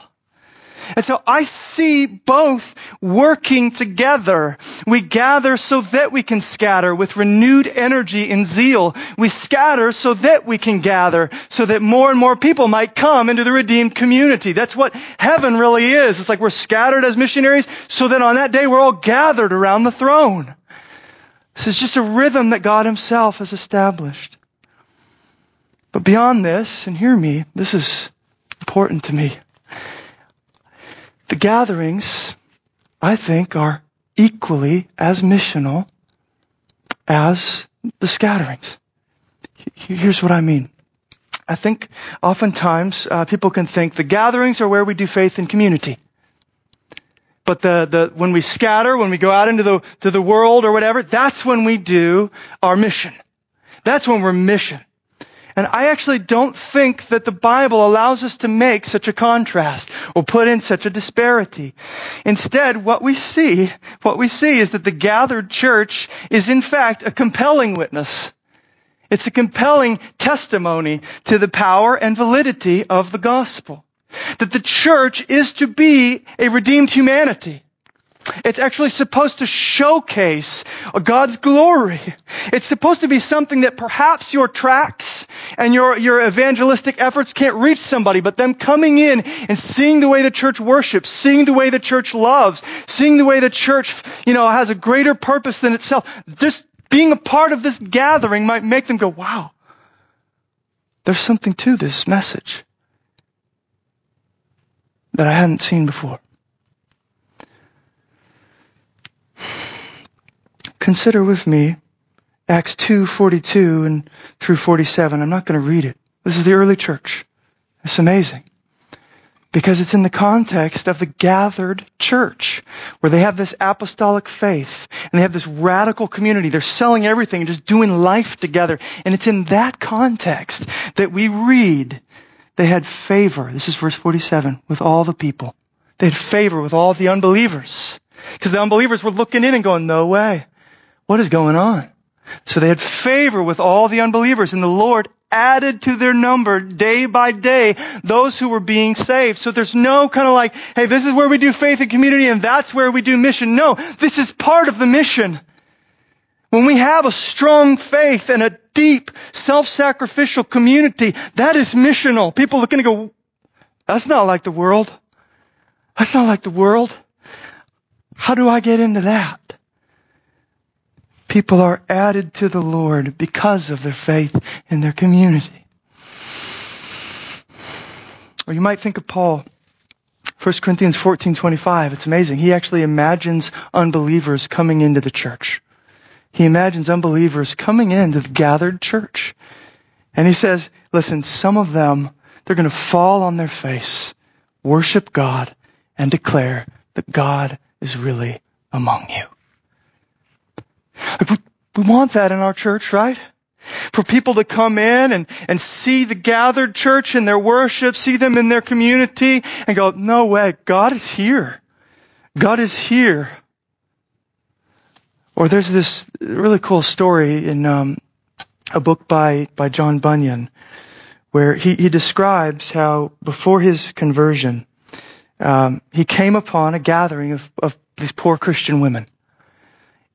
And so I see both working together. We gather so that we can scatter with renewed energy and zeal. We scatter so that we can gather, so that more and more people might come into the redeemed community. That's what heaven really is. It's like we're scattered as missionaries so that on that day we're all gathered around the throne. This is just a rhythm that God himself has established. But beyond this, and hear me, this is important to me. The gatherings, I think, are equally as missional as the scatterings. Here's what I mean. I think oftentimes uh, people can think the gatherings are where we do faith in community. But the, the, when we scatter, when we go out into the, to the world or whatever, that's when we do our mission. That's when we're mission. And I actually don't think that the Bible allows us to make such a contrast or put in such a disparity. Instead, what we see, what we see is that the gathered church is in fact a compelling witness. It's a compelling testimony to the power and validity of the gospel. That the church is to be a redeemed humanity. It's actually supposed to showcase God's glory. It's supposed to be something that perhaps your tracts and your, your evangelistic efforts can't reach somebody, but them coming in and seeing the way the church worships, seeing the way the church loves, seeing the way the church, you know, has a greater purpose than itself. Just being a part of this gathering might make them go, wow, there's something to this message that I hadn't seen before. Consider with me Acts 2:42 and through 47. I'm not going to read it. This is the early church. It's amazing. Because it's in the context of the gathered church where they have this apostolic faith and they have this radical community. They're selling everything and just doing life together. And it's in that context that we read they had favor. This is verse 47 with all the people. They had favor with all the unbelievers. Because the unbelievers were looking in and going, no way. What is going on? So they had favor with all the unbelievers and the Lord added to their number day by day those who were being saved. So there's no kind of like, hey, this is where we do faith and community and that's where we do mission. No, this is part of the mission. When we have a strong faith and a deep self-sacrificial community, that is missional. People looking to go, that's not like the world. That's not like the world. How do I get into that? People are added to the Lord because of their faith in their community. Or you might think of Paul. 1 Corinthians 14:25. It's amazing. He actually imagines unbelievers coming into the church. He imagines unbelievers coming into the gathered church. And he says, listen, some of them, they're going to fall on their face, worship God, and declare that God is really among you. We, we want that in our church, right? For people to come in and, and see the gathered church in their worship, see them in their community, and go, no way, God is here. God is here. Or there's this really cool story in um, a book by, by John Bunyan where he, he describes how before his conversion, um, he came upon a gathering of, of these poor Christian women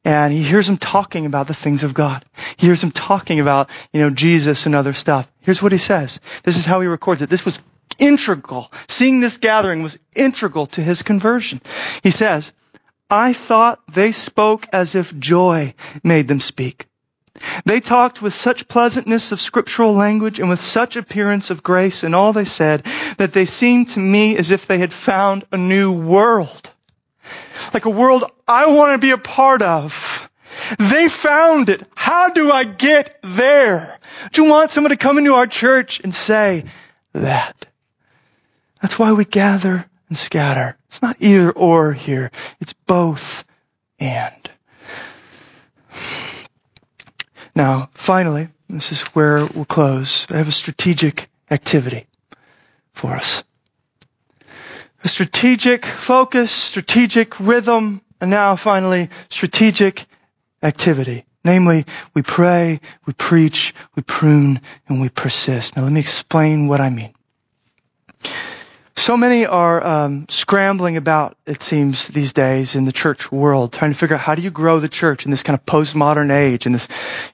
and he hears them talking about the things of God. He hears them talking about, you know, Jesus and other stuff. Here's what he says. This is how he records it. This was integral. Seeing this gathering was integral to his conversion. He says, I thought they spoke as if joy made them speak. They talked with such pleasantness of scriptural language and with such appearance of grace in all they said that they seemed to me as if they had found a new world like a world I want to be a part of. They found it. How do I get there? Do you want someone to come into our church and say that? That's why we gather and scatter. It's not either or here. It's both and. Now, finally, this is where we'll close. I have a strategic activity for us a strategic focus, strategic rhythm And now finally, strategic activity. Namely, we pray, we preach, we prune, and we persist. Now let me explain what I mean. So many are um, scrambling about, it seems, these days in the church world, trying to figure out how do you grow the church in this kind of postmodern age and this,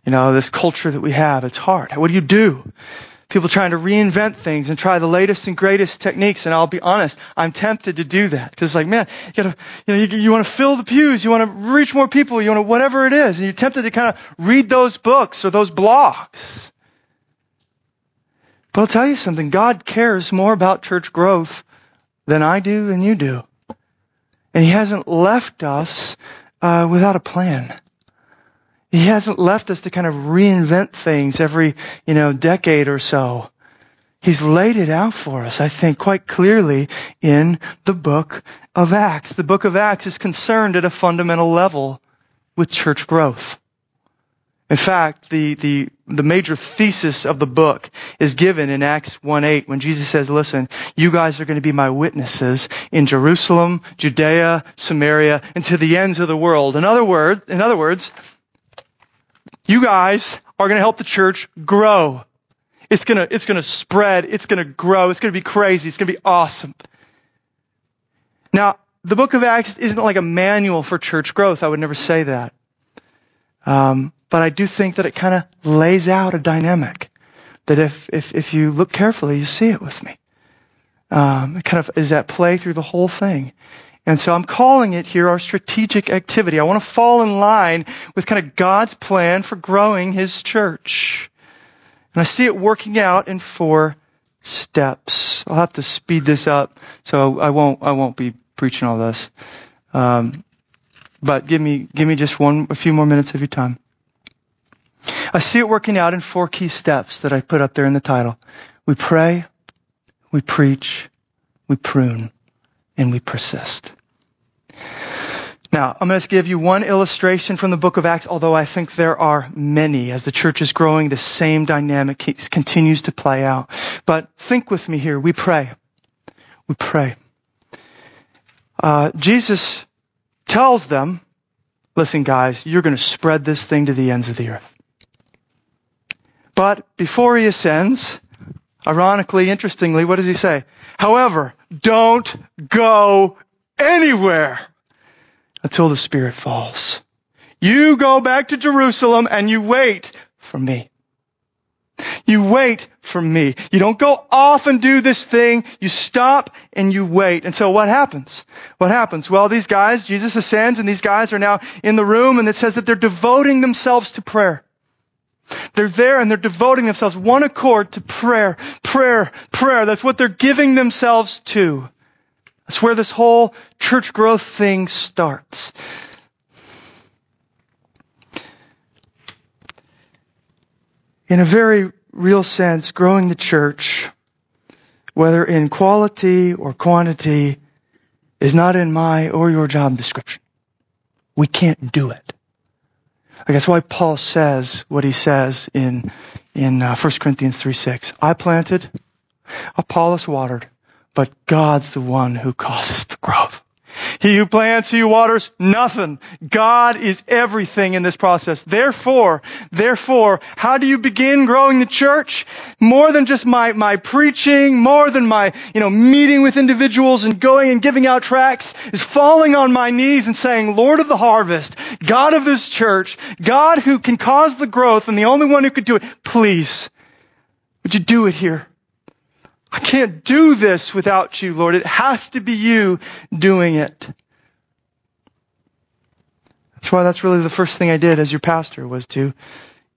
you know, this culture that we have. It's hard. What do you do? People trying to reinvent things and try the latest and greatest techniques. And I'll be honest, I'm tempted to do that because, it's like, man, you gotta, you know, you, you want to fill the pews, you want to reach more people, you want to whatever it is, and you're tempted to kind of read those books or those blogs. But I'll tell you something. God cares more about church growth than I do and you do. And He hasn't left us uh, without a plan. He hasn't left us to kind of reinvent things every, you know, decade or so. He's laid it out for us, I think, quite clearly in the book of Acts. The book of Acts is concerned at a fundamental level with church growth. In fact, the, the, the major thesis of the book is given in Acts 1-8 when Jesus says, listen, you guys are going to be my witnesses in Jerusalem, Judea, Samaria, and to the ends of the world. In other words, in other words, you guys are going to help the church grow. It's going to, it's going to spread. It's going to grow. It's going to be crazy. It's going to be awesome. Now, the book of Acts isn't like a manual for church growth. I would never say that. Um, but I do think that it kind of lays out a dynamic that if, if, if you look carefully, you see it with me. Um, it kind of is at play through the whole thing. And so I'm calling it here our strategic activity. I want to fall in line with kind of God's plan for growing His church. And I see it working out in four steps. I'll have to speed this up, so I won't, I won't be preaching all this. Um, but give me, give me just one, a few more minutes of your time. I see it working out in four key steps that I put up there in the title. We pray, we preach, we prune, and we persist. Now, I'm going to give you one illustration from the book of Acts, although I think there are many. As the church is growing, the same dynamic continues to play out. But think with me here. We pray. We pray. Uh, Jesus tells them, listen guys, you're going to spread this thing to the ends of the earth. But before he ascends, ironically, interestingly, what does he say? However, don't go anywhere until the Spirit falls. You go back to Jerusalem and you wait for me. You wait for me. You don't go off and do this thing. You stop and you wait. And so what happens? What happens? Well, these guys, Jesus ascends and these guys are now in the room and it says that they're devoting themselves to prayer. They're there and they're devoting themselves one accord to prayer, prayer, prayer. That's what they're giving themselves to. That's where this whole church growth thing starts. In a very real sense, growing the church, whether in quality or quantity, is not in my or your job description. We can't do it. I guess why Paul says what he says in, in uh, 1 Corinthians 3 6. I planted, Apollos watered, but God's the one who causes the growth. He who plants, he who waters, nothing. God is everything in this process. Therefore, therefore, how do you begin growing the church? More than just my, my preaching, more than my, you know, meeting with individuals and going and giving out tracts, is falling on my knees and saying, Lord of the harvest, God of this church, God who can cause the growth and the only one who could do it, please, would you do it here? I can't do this without you, Lord. It has to be you doing it. That's why that's really the first thing I did as your pastor was to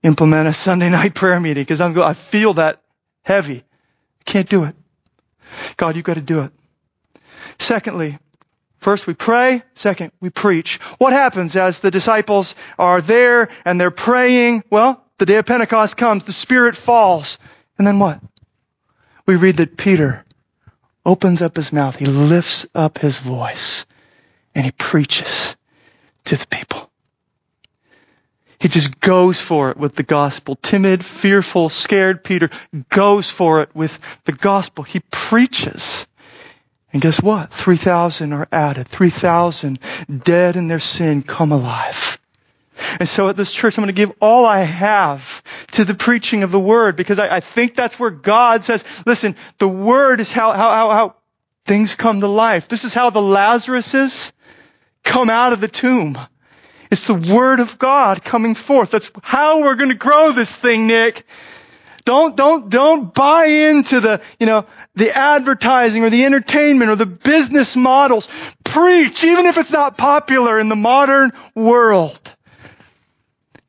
implement a Sunday night prayer meeting because I'm I feel that heavy. I can't do it. God, you've got to do it. Secondly, first we pray. Second, we preach. What happens as the disciples are there and they're praying? Well, the day of Pentecost comes, the Spirit falls. And then what? We read that Peter opens up his mouth, he lifts up his voice, and he preaches to the people. He just goes for it with the gospel. Timid, fearful, scared Peter goes for it with the gospel. He preaches. And guess what? 3,000 are added. 3,000 dead in their sin come alive. And so at this church, I'm going to give all I have to the preaching of the word because I, I think that's where God says, listen, the word is how, how, how, how things come to life. This is how the Lazaruses come out of the tomb. It's the word of God coming forth. That's how we're going to grow this thing, Nick. Don't, don't, don't buy into the, you know, the advertising or the entertainment or the business models. Preach, even if it's not popular in the modern world.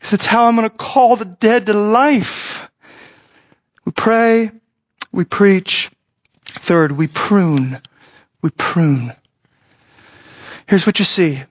Because it's how I'm going to call the dead to life. We pray, we preach. Third, we prune. We prune. Here's what you see.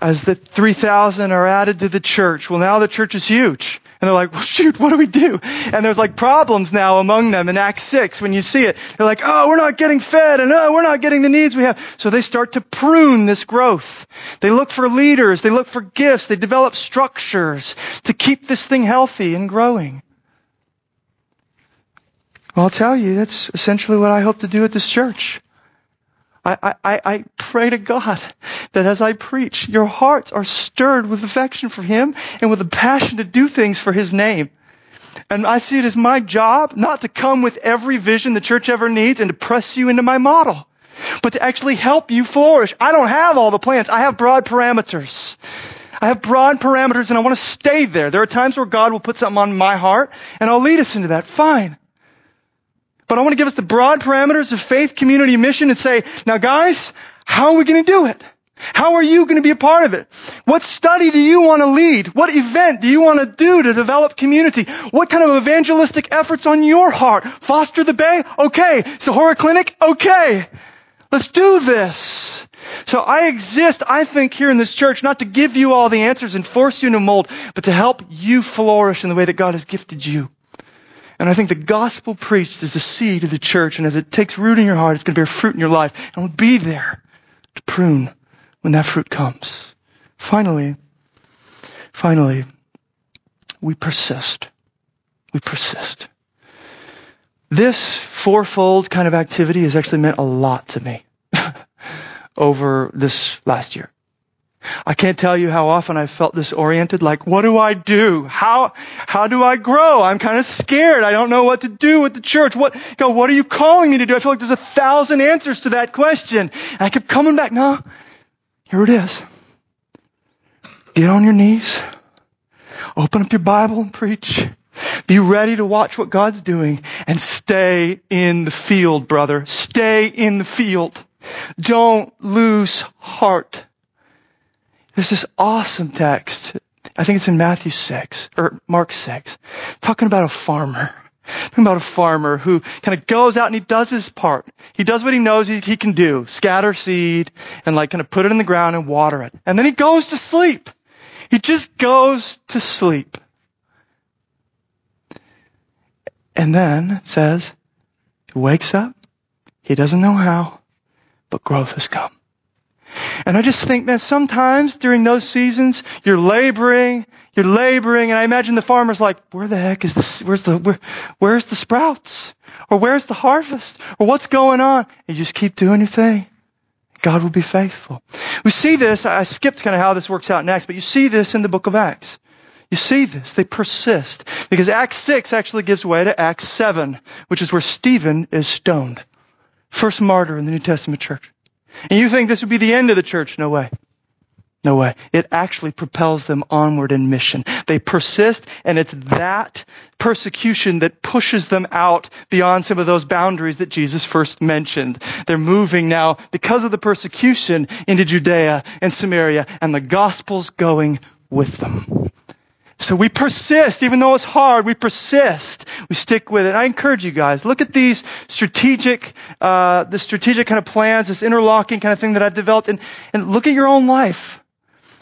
As the 3,000 are added to the church, well now the church is huge. And they're like, well, shoot, what do we do? And there's like problems now among them in Acts 6 when you see it. They're like, oh, we're not getting fed and oh, we're not getting the needs we have. So they start to prune this growth. They look for leaders. They look for gifts. They develop structures to keep this thing healthy and growing. Well, I'll tell you, that's essentially what I hope to do at this church. I, I, I pray to God that as I preach, your hearts are stirred with affection for Him and with a passion to do things for His name. And I see it as my job not to come with every vision the church ever needs and to press you into my model, but to actually help you flourish. I don't have all the plans. I have broad parameters. I have broad parameters and I want to stay there. There are times where God will put something on my heart and I'll lead us into that. Fine. But I want to give us the broad parameters of faith, community, mission and say, now guys, how are we going to do it? How are you going to be a part of it? What study do you want to lead? What event do you want to do to develop community? What kind of evangelistic efforts on your heart? Foster the Bay? Okay. Sahara Clinic? Okay. Let's do this. So I exist, I think, here in this church, not to give you all the answers and force you into mold, but to help you flourish in the way that God has gifted you. And I think the gospel preached is the seed of the church, and as it takes root in your heart, it's going to bear fruit in your life, and will be there to prune when that fruit comes. Finally, finally, we persist. We persist. This fourfold kind of activity has actually meant a lot to me [laughs] over this last year. I can't tell you how often I've felt disoriented, like, what do I do? How, how do I grow? I'm kind of scared. I don't know what to do with the church. What, God, what are you calling me to do? I feel like there's a thousand answers to that question. And I kept coming back, no, here it is. Get on your knees. Open up your Bible and preach. Be ready to watch what God's doing and stay in the field, brother. Stay in the field. Don't lose heart. There's this awesome text. I think it's in Matthew 6 or Mark 6, talking about a farmer about a farmer who kind of goes out and he does his part. He does what he knows he, he can do. Scatter seed and like kind of put it in the ground and water it. And then he goes to sleep. He just goes to sleep. And then it says, he wakes up. He doesn't know how, but growth has come. And I just think that sometimes during those seasons, you're laboring you're laboring, and I imagine the farmer's like, where the heck is this? Where's the, where, where's the sprouts? Or where's the harvest? Or what's going on? And you just keep doing your thing. God will be faithful. We see this, I skipped kind of how this works out next, but you see this in the book of Acts. You see this. They persist. Because Acts 6 actually gives way to Acts 7, which is where Stephen is stoned. First martyr in the New Testament church. And you think this would be the end of the church? No way. No way. It actually propels them onward in mission. They persist, and it's that persecution that pushes them out beyond some of those boundaries that Jesus first mentioned. They're moving now, because of the persecution, into Judea and Samaria, and the gospel's going with them. So we persist, even though it's hard, we persist. We stick with it. I encourage you guys, look at these strategic, uh, the strategic kind of plans, this interlocking kind of thing that I've developed, and, and look at your own life.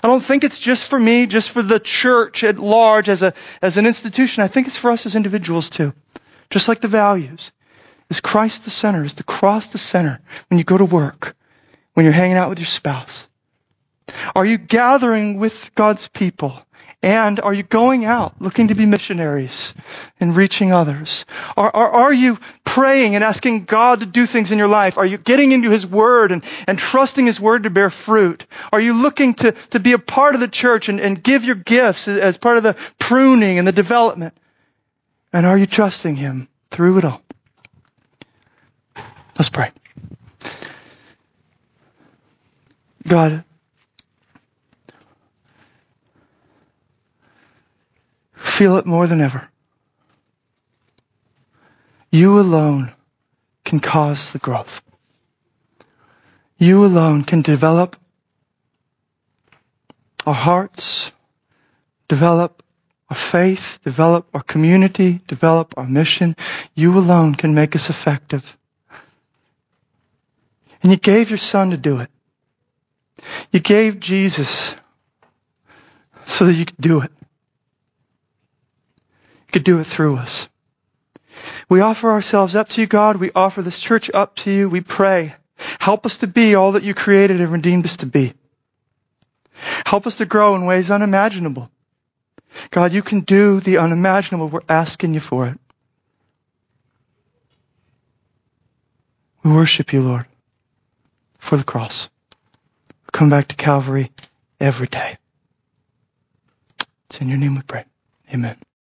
I don't think it's just for me, just for the church at large as a, as an institution. I think it's for us as individuals too. Just like the values. Is Christ the center? Is the cross the center when you go to work? When you're hanging out with your spouse? Are you gathering with God's people And are you going out looking to be missionaries and reaching others? Are, are, are you praying and asking God to do things in your life? Are you getting into His Word and, and trusting His Word to bear fruit? Are you looking to, to be a part of the church and, and give your gifts as part of the pruning and the development? And are you trusting Him through it all? Let's pray. God, feel it more than ever. You alone can cause the growth. You alone can develop our hearts, develop our faith, develop our community, develop our mission. You alone can make us effective. And you gave your son to do it. You gave Jesus so that you could do it. Could do it through us. We offer ourselves up to you, God. We offer this church up to you. We pray. Help us to be all that you created and redeemed us to be. Help us to grow in ways unimaginable. God, you can do the unimaginable. We're asking you for it. We worship you, Lord, for the cross. Come back to Calvary every day. It's in your name we pray. Amen.